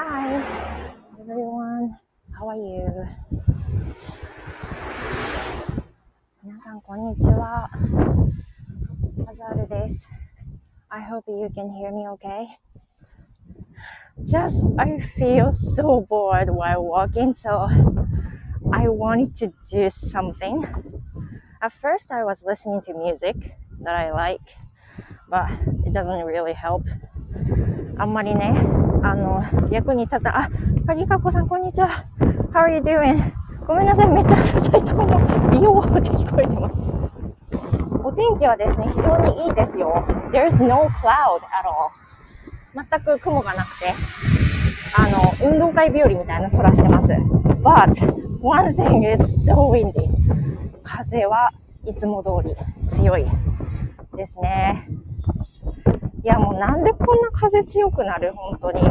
Hi, everyone. How are you? 皆さん、こんにちは。アザールです。I hope you can hear me okay. Just, I feel so bored while walking, so I wanted to do something. At first, I was listening to music that I like, but it doesn't really help. あんまりね、 あの、役に立った、あ、カリカコさん、こんにちは。How are you doing? ごめんなさい、めっちゃうるさいと思う。ビヨーって聞こえてます。お天気はですね、非常にいいですよ。There's no cloud at all. 全く雲がなくて、あの、運動会日和みたいな空してます。But, one thing, it's so windy. 風はいつも通り強いですね。いや、もうなんでこんな風強くなる？本当に。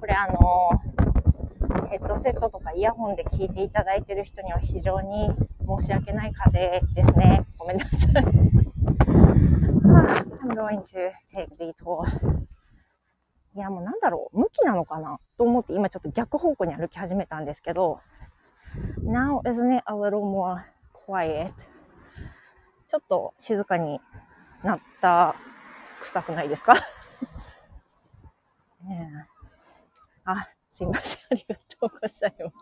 これあの、ヘッドセットとかイヤホンで聞いていただいてる人には非常に申し訳ない風ですね。ごめんなさい。I'm going to take detour. いや、もうなんだろう、向きなのかな？と思って今ちょっと逆方向に歩き始めたんですけど、Now isn't it a little more quiet? ちょっと静かになった臭くないですか？ねえあ、すいません。ありがとうございます。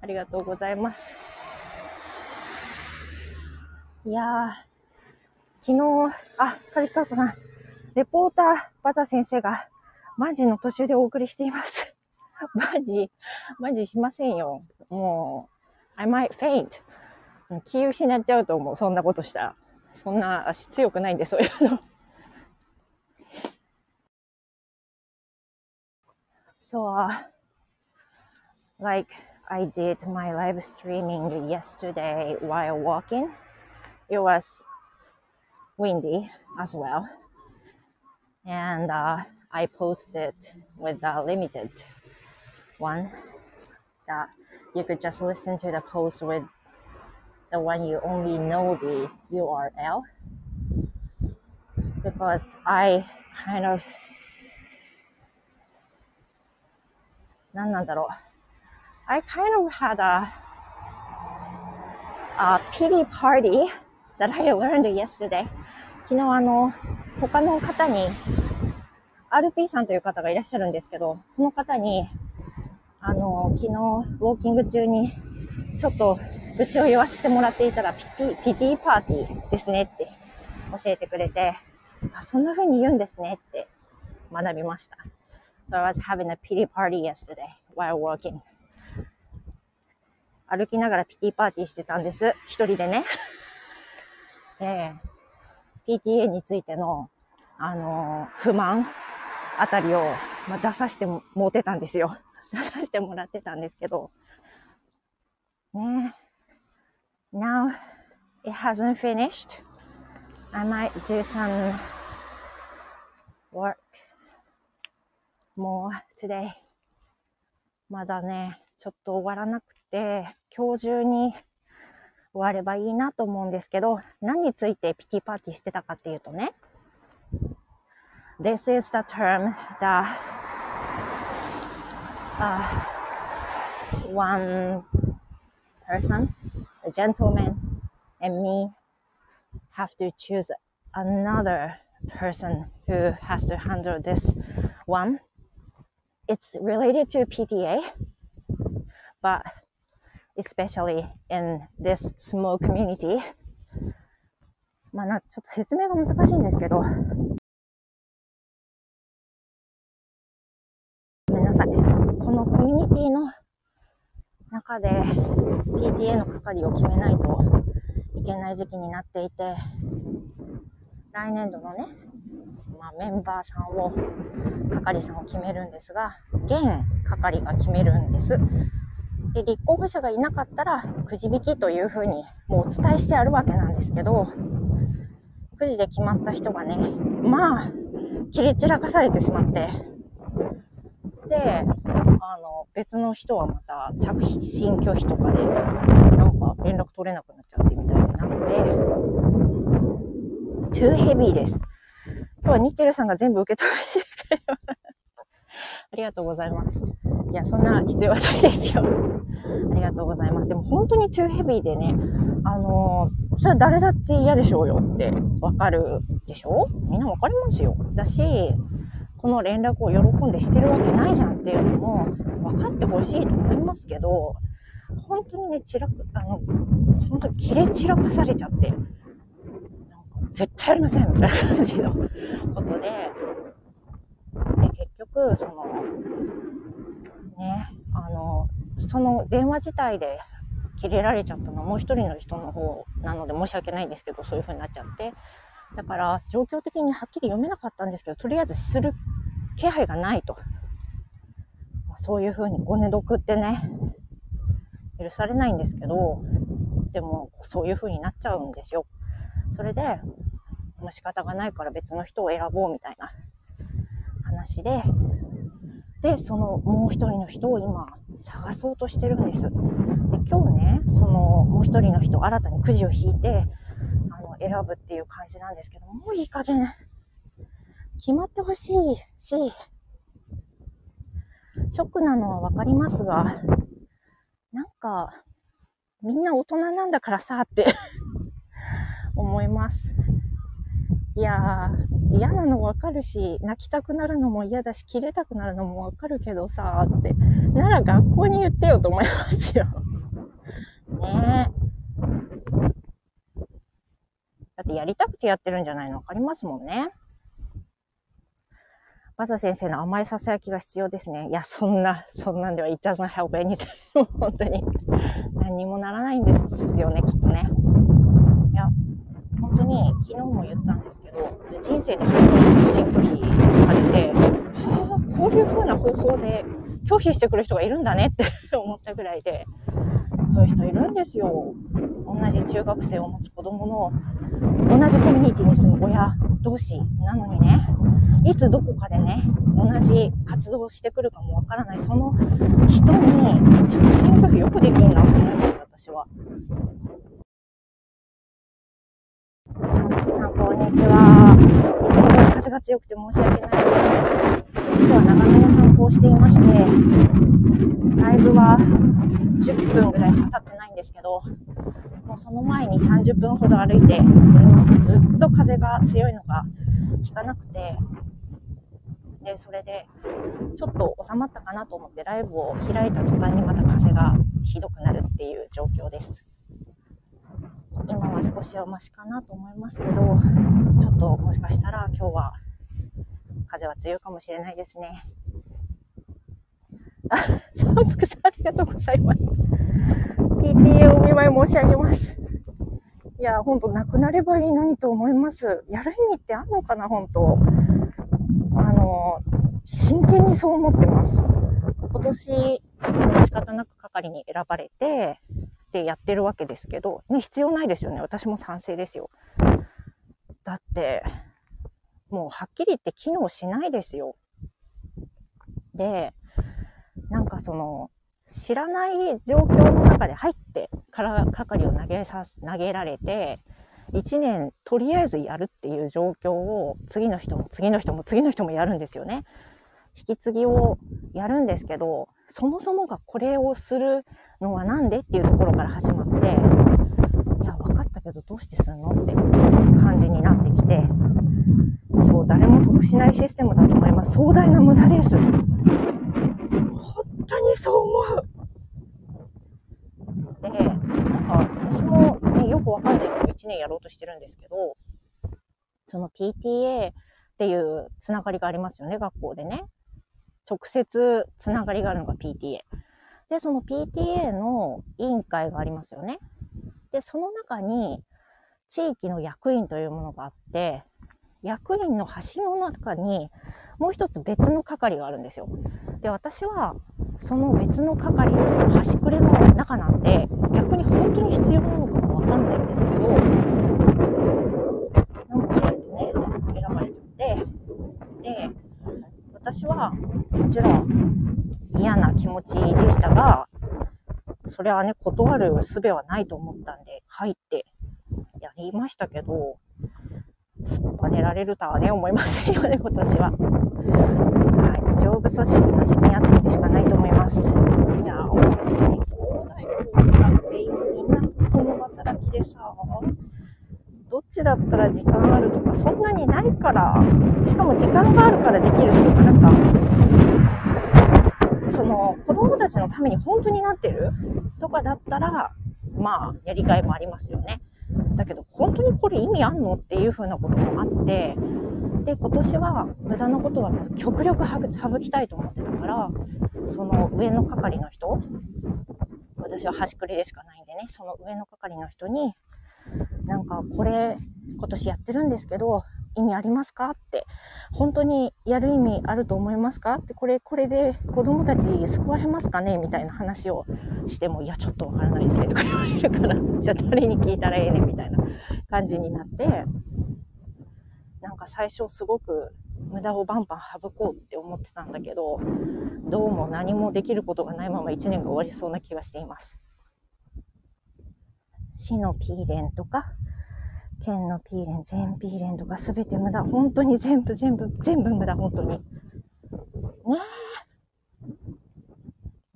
ありがとうございます。いやー、昨日、あ、カリカーコさん、レポーター、バザ先生が、マジの途中でお送りしています。マジ、マジしませんよ。もう、I might faint. 気失っちゃうと思う。そんなことしたら。そんな足強くないんで、そういうの。So, uh, like I did my live streaming yesterday while walking. It was windy as well. And uh, I posted with a limited one that you could just listen to the post with the one you only know the URL because I kind of 何なんだろう I kind of had a, a pity party that I learned yesterday 昨日あの他の方に RP さんという方がいらっしゃるんですけどその方にあの昨日ウォーキング中にちょっと愚痴を言わせてもらっていたらピティ、ピティパーティーですねって教えてくれて、あ、そんな風に言うんですねって学びました。So I was having a pity party yesterday while walking. 歩きながらピティパーティーしてたんです。一人でね。ええ PTA についての、あのー不満あたりを、まあ、出させてももうてたんですよ。出させてもらってたんですけど、ね Now it hasn't finished. I might do some work more today. まだね、ちょっと終わらなくて、今日中に終わればいいなと思うんですけど、何についてピティパーティーしてたかっていうとね、This is the term that uh, one person a gentleman and me have to choose another person who has to handle this one. It's related to PTA, but especially in this small community. まあな、ちょっと説明が難しいんですけど、ごめんなさい。このコミュニティの 中で PTA の係を決めないといけない時期になっていて、来年度のね、まあ、メンバーさんを、係さんを決めるんですが、現係が決めるんです。で、立候補者がいなかったら、くじ引きというふうにもうお伝えしてあるわけなんですけど、くじで決まった人がね、まあ、切り散らかされてしまって、で、あの、別の人はまた着信拒否とかで、なんか連絡取れなくなっちゃってみたいになって、too heavy です。今日はニッケルさんが全部受け止めてくれます。ありがとうございます。いや、そんな必要はないですよ。ありがとうございます。でも本当にトゥーヘビーでね、あのー、それは誰だって嫌でしょうよってわかるでしょ？みんなわかりますよ。だし、この連絡を喜んでしてるわけないじゃんっていうのも分かってほしいと思いますけど、本当にね、散らく、あの、本当に切れ散らかされちゃって、なんか絶対やりませんみたいな感じのことで、で、結局、その、ね、あの、その電話自体で切れられちゃったのはもう一人の人の方なので申し訳ないんですけど、そういう風になっちゃって。だから、状況的にはっきり読めなかったんですけど、とりあえずする気配がないと。そういう風にご寝読ってね、許されないんですけど、でも、そういう風になっちゃうんですよ。それで、もう仕方がないから別の人を選ぼうみたいな話で、で、そのもう一人の人を今探そうとしてるんです。で、今日ね、そのもう一人の人、新たにくじを引いて、選ぶっていう感じなんですけど、もういい加減、決まってほしいし、ショックなのはわかりますが、なんか、みんな大人なんだからさ、って 思います。いやー、嫌なのわかるし、泣きたくなるのも嫌だし、切れたくなるのもわかるけどさ、って。なら学校に言ってよと思いますよ。ねえ。だってやりたくてやってるんじゃないの？わかりますもんね。バサ先生の甘い囁きが必要ですね。いや、そんな、そんなんでは it doesn't help anything. 本当に。何にもならないんですよね、きっとね。いや、本当に昨日も言ったんですけど、人生で初めて拒否されて、はあ、こういう風な方法で拒否してくる人がいるんだねって思ったぐらいで、そういう人いるんですよ。同じ中学生を持つ子供の同じコミュニティに住む親同士なのにね、いつどこかでね、同じ活動をしてくるかもわからない、その人に着信拒否よくできんなと思います、私は。サンプスさん、こんにちは。いつもより風が強くて申し訳ないです。今日は長野の散歩をしていまして、ライブは10分ぐらいしか経ってないんですけど、もうその前に30分ほど歩いております。ずっと風が強いのが効かなくて、で、それで、ちょっと収まったかなと思ってライブを開いた途端にまた風がひどくなるっていう状況です。今は少しはマシかなと思いますけど、ちょっともしかしたら今日は風は強いかもしれないですね。あ、サンプクさんありがとうございます。PTA お見舞い申し上げます。いや、ほんとなくなればいいのにと思います。やる意味ってあんのかな、ほんと。あの、真剣にそう思ってます。今年、その仕方なく係に選ばれて、ってやってるわけですけど、ね、必要ないですよね。私も賛成ですよ。だって、もうはっきり言って機能しないですよ。で、なんかその、知らない状況の中で入ってから係を投げさ、投げられて、1年とりあえずやるっていう状況を次の人も次の人も次の人もやるんですよね。引き継ぎをやるんですけど、そもそもがこれをするのはなんでっていうところから始まって、いや、分かったけどどうしてすんのって感じになってきて、そう、誰も得しないシステムだと思います。壮大な無駄です。にそう思う。で、なんか私も、ね、よくわかんないけど1年やろうとしてるんですけど、その PTA っていうつながりがありますよね、学校でね。直接つながりがあるのが PTA。で、その PTA の委員会がありますよね。で、その中に地域の役員というものがあって、役員の橋の中にもう一つ別の係があるんですよ。で、私はその別の係のその端くれの中なんで、逆に本当に必要なのかもわかんないんですけど、なんかそうやってね、選ばれちゃって、で、私はもちろん嫌な気持ちでしたが、それはね、断る術はないと思ったんで、入ってやりましたけど、突っぱねられるとはね、思いませんよね、今年は。上部組織の資金集めでしかないと思います。いや、本当にそうだよ。だって今みんな共働きでさ、どっちだったら時間あるとか、そんなにないから、しかも時間があるからできるっていうか、なんか、その子供たちのために本当になってる？とかだったら、まあ、やりがいもありますよね。だけど、本当にこれ意味あんの？っていう風なこともあって、で、今年は無駄なことは極力省きたいと思ってたから、その上の係の人、私は端くりでしかないんでね、その上の係の人に、なんかこれ今年やってるんですけど、意味ありますか？って、本当にやる意味あると思いますか？って、これ、これで子供たち救われますかね？みたいな話をしても、いや、ちょっとわからないですねとか言われるから、じゃあ誰に聞いたらええねみたいな感じになって、なんか最初すごく無駄をバンバン省こうって思ってたんだけど、どうも何もできることがないまま1年が終わりそうな気がしています。死のピーレンとか、県のピーレン、全ピーレンとかすべて無駄。本当に全部、全部、全部無駄、本当に。ね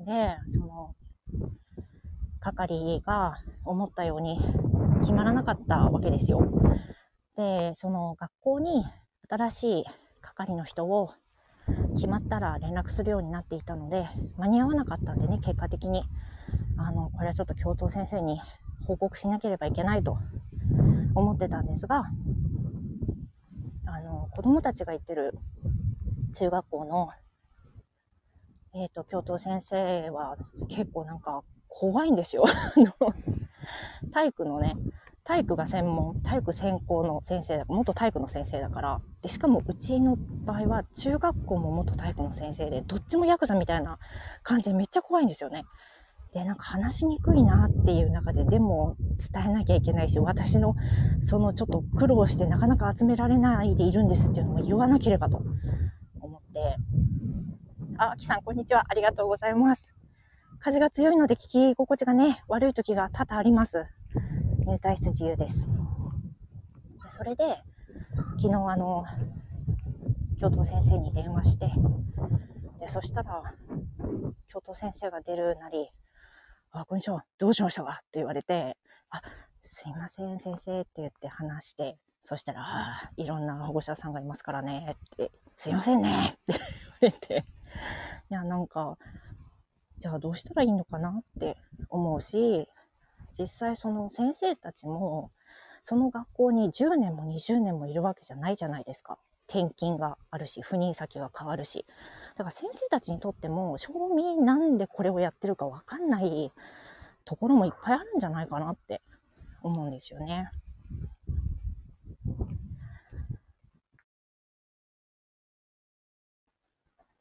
え。で、その、係が思ったように決まらなかったわけですよ。で、その学校に新しい係の人を決まったら連絡するようになっていたので、間に合わなかったんでね、結果的に。あの、これはちょっと教頭先生に報告しなければいけないと思ってたんですが、あの、子供たちが行ってる中学校の、えっ、ー、と、教頭先生は結構なんか怖いんですよ。あの体育のね、体育が専門、体育専攻の先生だ、元体育の先生だから、で、しかもうちの場合は中学校も元体育の先生で、どっちもヤクザみたいな感じでめっちゃ怖いんですよね。で、なんか話しにくいなっていう中で、でも伝えなきゃいけないし、私のそのちょっと苦労してなかなか集められないでいるんですっていうのも言わなければと思って、あ、あきさん、こんにちは。ありがとうございます。風が強いので聞き心地がね、悪い時が多々あります。入退室自由です。それで、昨日あの、教頭先生に電話して、で、そしたら、教頭先生が出るなり、あ、こんにちは。どうしました？かって言われて、あ、すいません、先生って言って話して、そしたら、あいろんな保護者さんがいますからね、って、すいませんねって言われて、いや、なんか、じゃあどうしたらいいのかなって思うし、実際その先生たちも、その学校に10年も20年もいるわけじゃないじゃないですか。転勤があるし、赴任先が変わるし。だから先生たちにとっても、賞味なんでこれをやってるかわかんないところもいっぱいあるんじゃないかなって思うんですよね。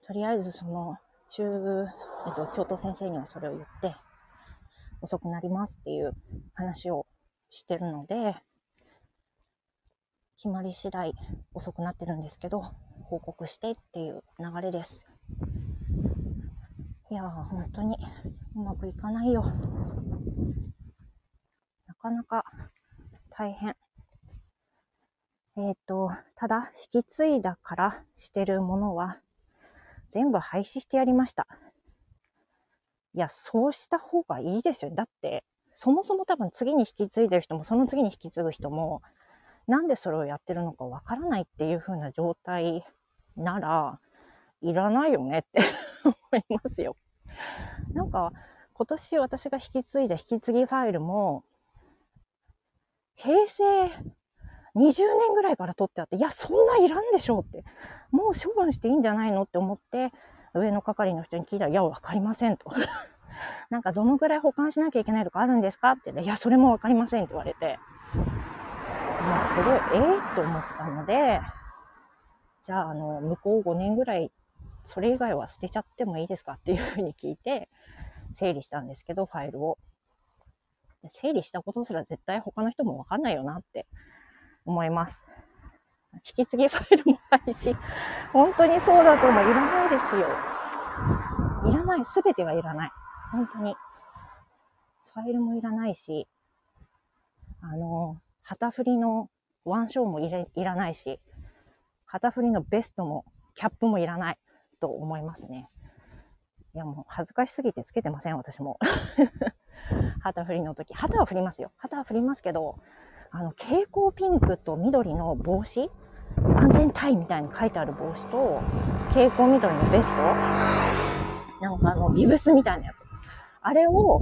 とりあえずその中、えっと、教頭先生にはそれを言って、遅くなりますっていう話をしてるので、決まり次第遅くなってるんですけど、報告してっていう流れです。いやー、本当にうまくいかないよ。なかなか大変。えっ、ー、と、ただ、引き継いだからしてるものは、全部廃止してやりました。いや、そうした方がいいですよ。だって、そもそも多分次に引き継いでる人も、その次に引き継ぐ人も、なんでそれをやってるのかわからないっていう風な状態なら、いらないよねって 思いますよ。なんか、今年私が引き継いだ引き継ぎファイルも、平成20年ぐらいから取ってあって、いや、そんないらんでしょうって。もう処分していいんじゃないのって思って、上の係の人に聞いたら、いや、わかりませんと。なんか、どのぐらい保管しなきゃいけないとかあるんですかって言って、いや、それもわかりませんって言われて、もうすごい、ええー、と思ったので、じゃあ、あの、向こう5年ぐらい、それ以外は捨てちゃってもいいですかっていうふうに聞いて、整理したんですけど、ファイルを。整理したことすら絶対他の人もわかんないよなって思います。引き継ぎファイルもないし、本当にそうだと思う。いらないですよ。いらない。すべてはいらない。本当に。ファイルもいらないし、あの、旗振りのワンショーもいれいらないし、旗振りのベストもキャップもいらないと思いますね。いやもう恥ずかしすぎてつけてません、私も。旗振りの時。旗は振りますよ。旗は振りますけど、あの、蛍光ピンクと緑の帽子安全帯みたいに書いてある帽子と、蛍光緑のベストなんかあの、ビブスみたいなやつ。あれを、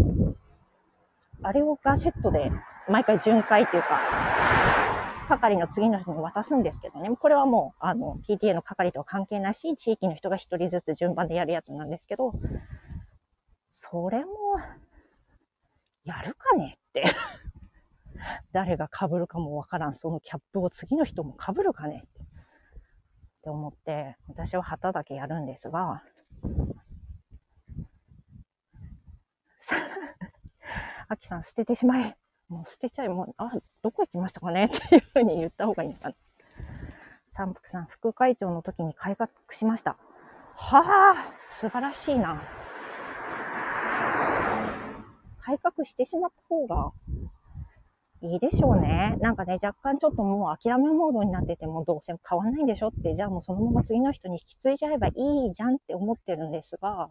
あれをがセットで、毎回巡回っていうか、係の次の人に渡すんですけどね。これはもう、あの、PTA の係とは関係なし、地域の人が一人ずつ順番でやるやつなんですけど、それも、やるかね？って誰が被るかもわからん、そのキャップを次の人も被るかね？って。って思って、私は旗だけやるんですが、あきさん捨ててしまえ。もう捨てちゃい、もう、あ、どこ行きましたかね？っていうふうに言った方がいいのかな。三福さん、副会長の時に改革しました。はあ、素晴らしいな。改革してしまった方がいいでしょうね。なんかね、若干ちょっともう諦めモードになっててもどうせ変わんないんでしょって、じゃあもうそのまま次の人に引き継いじゃえばいいじゃんって思ってるんですが、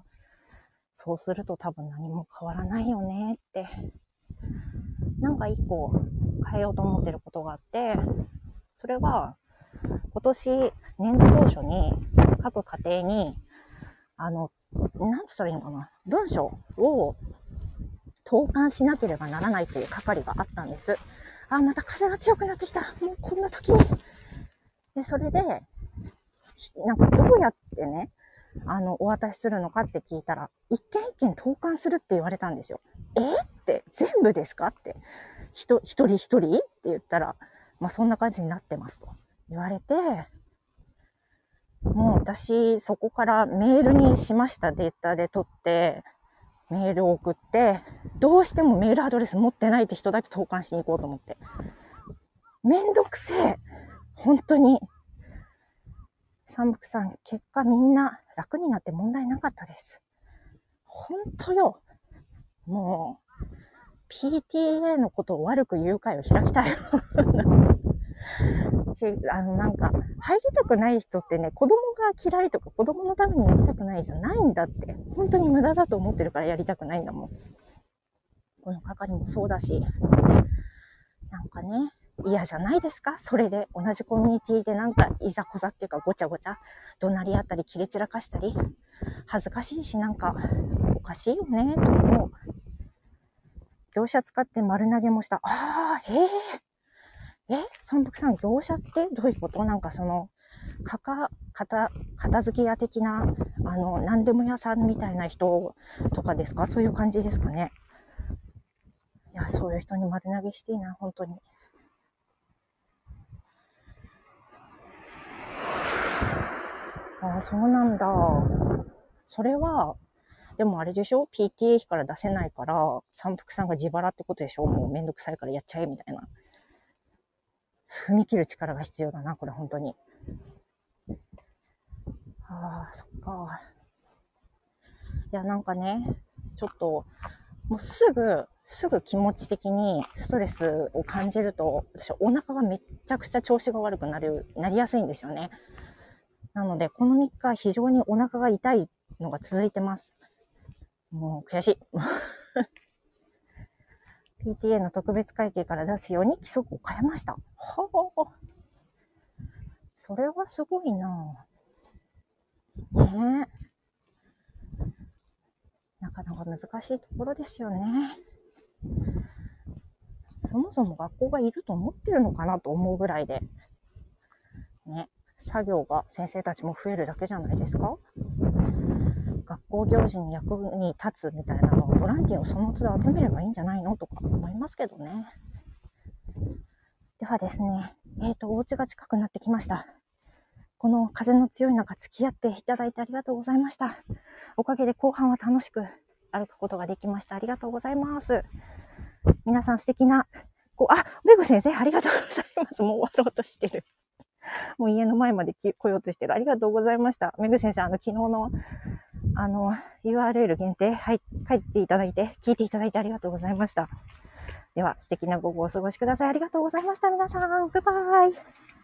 そうすると多分何も変わらないよねって、なんか一個変えようと思ってることがあって、それは今年年度当初に各家庭に、あの、なんつったらいいのかな、文章を投函しなければならないという係があったんです。あ、また風が強くなってきた。もうこんな時に。で、それで、なんかどうやってね、あの、お渡しするのかって聞いたら、一件一件投函するって言われたんですよ。えって、全部ですかって。一人一人？って言ったら、まあそんな感じになってますと言われて、もう私、そこからメールにしましたデータで取って、メールを送って、どうしてもメールアドレス持ってないって人だけ投函しに行こうと思って。めんどくせえ。本当に。三福さん、結果みんな楽になって問題なかったです。本当よ。もう、PTA のことを悪く言う会を開きたい。あの、なんか、入りたくない人ってね、子供が嫌いとか子供のためにやりたくないじゃないんだって。本当に無駄だと思ってるからやりたくないんだもん。この係もそうだし、なんかね、嫌じゃないですか？それで同じコミュニティでなんかいざこざっていうかごちゃごちゃ怒鳴り合ったり切れ散らかしたり恥ずかしいしなんかおかしいよねと思う。業者使って丸投げもした。ああ、へえ。え？孫福さん、業者って？どういうこと？なんかその、かか、片、片付け屋的な、あの、何でも屋さんみたいな人とかですか？そういう感じですかね。いや、そういう人に丸投げしていいな、本当に。ああ、そうなんだ。それは、でもあれでしょ ?PTA 費から出せないから、三福さんが自腹ってことでしょ？もうめんどくさいからやっちゃえ、みたいな。踏み切る力が必要だな、これ本当に。ああ、そっか。いや、なんかね、ちょっと、もうすぐ、すぐ気持ち的にストレスを感じると、私お腹がめちゃくちゃ調子が悪くなる、なりやすいんですよね。なので、この3日非常にお腹が痛いのが続いてます。もう悔しい。PTA の特別会計から出すように規則を変えました。はあ。それはすごいなねえ。なかなか難しいところですよね。そもそも学校がいると思ってるのかなと思うぐらいで、ね、作業が先生たちも増えるだけじゃないですか学校行事に役に立つみたいなのをボランティアをその都度集めればいいんじゃないのとか思いますけどね。ではですね、えっ、ー、と、お家が近くなってきました。この風の強い中付き合っていただいてありがとうございました。おかげで後半は楽しく歩くことができました。ありがとうございます。皆さん素敵な、こう、あ、メグ先生ありがとうございます。もう終わろうとしてる。もう家の前まで来ようとしてる。ありがとうございました。メグ先生、あの、昨日のあの、URL 限定、はい、書いていただいて、聞いていただいてありがとうございました。では、素敵な午後をお過ごしください。ありがとうございました。皆さん、グッバイ。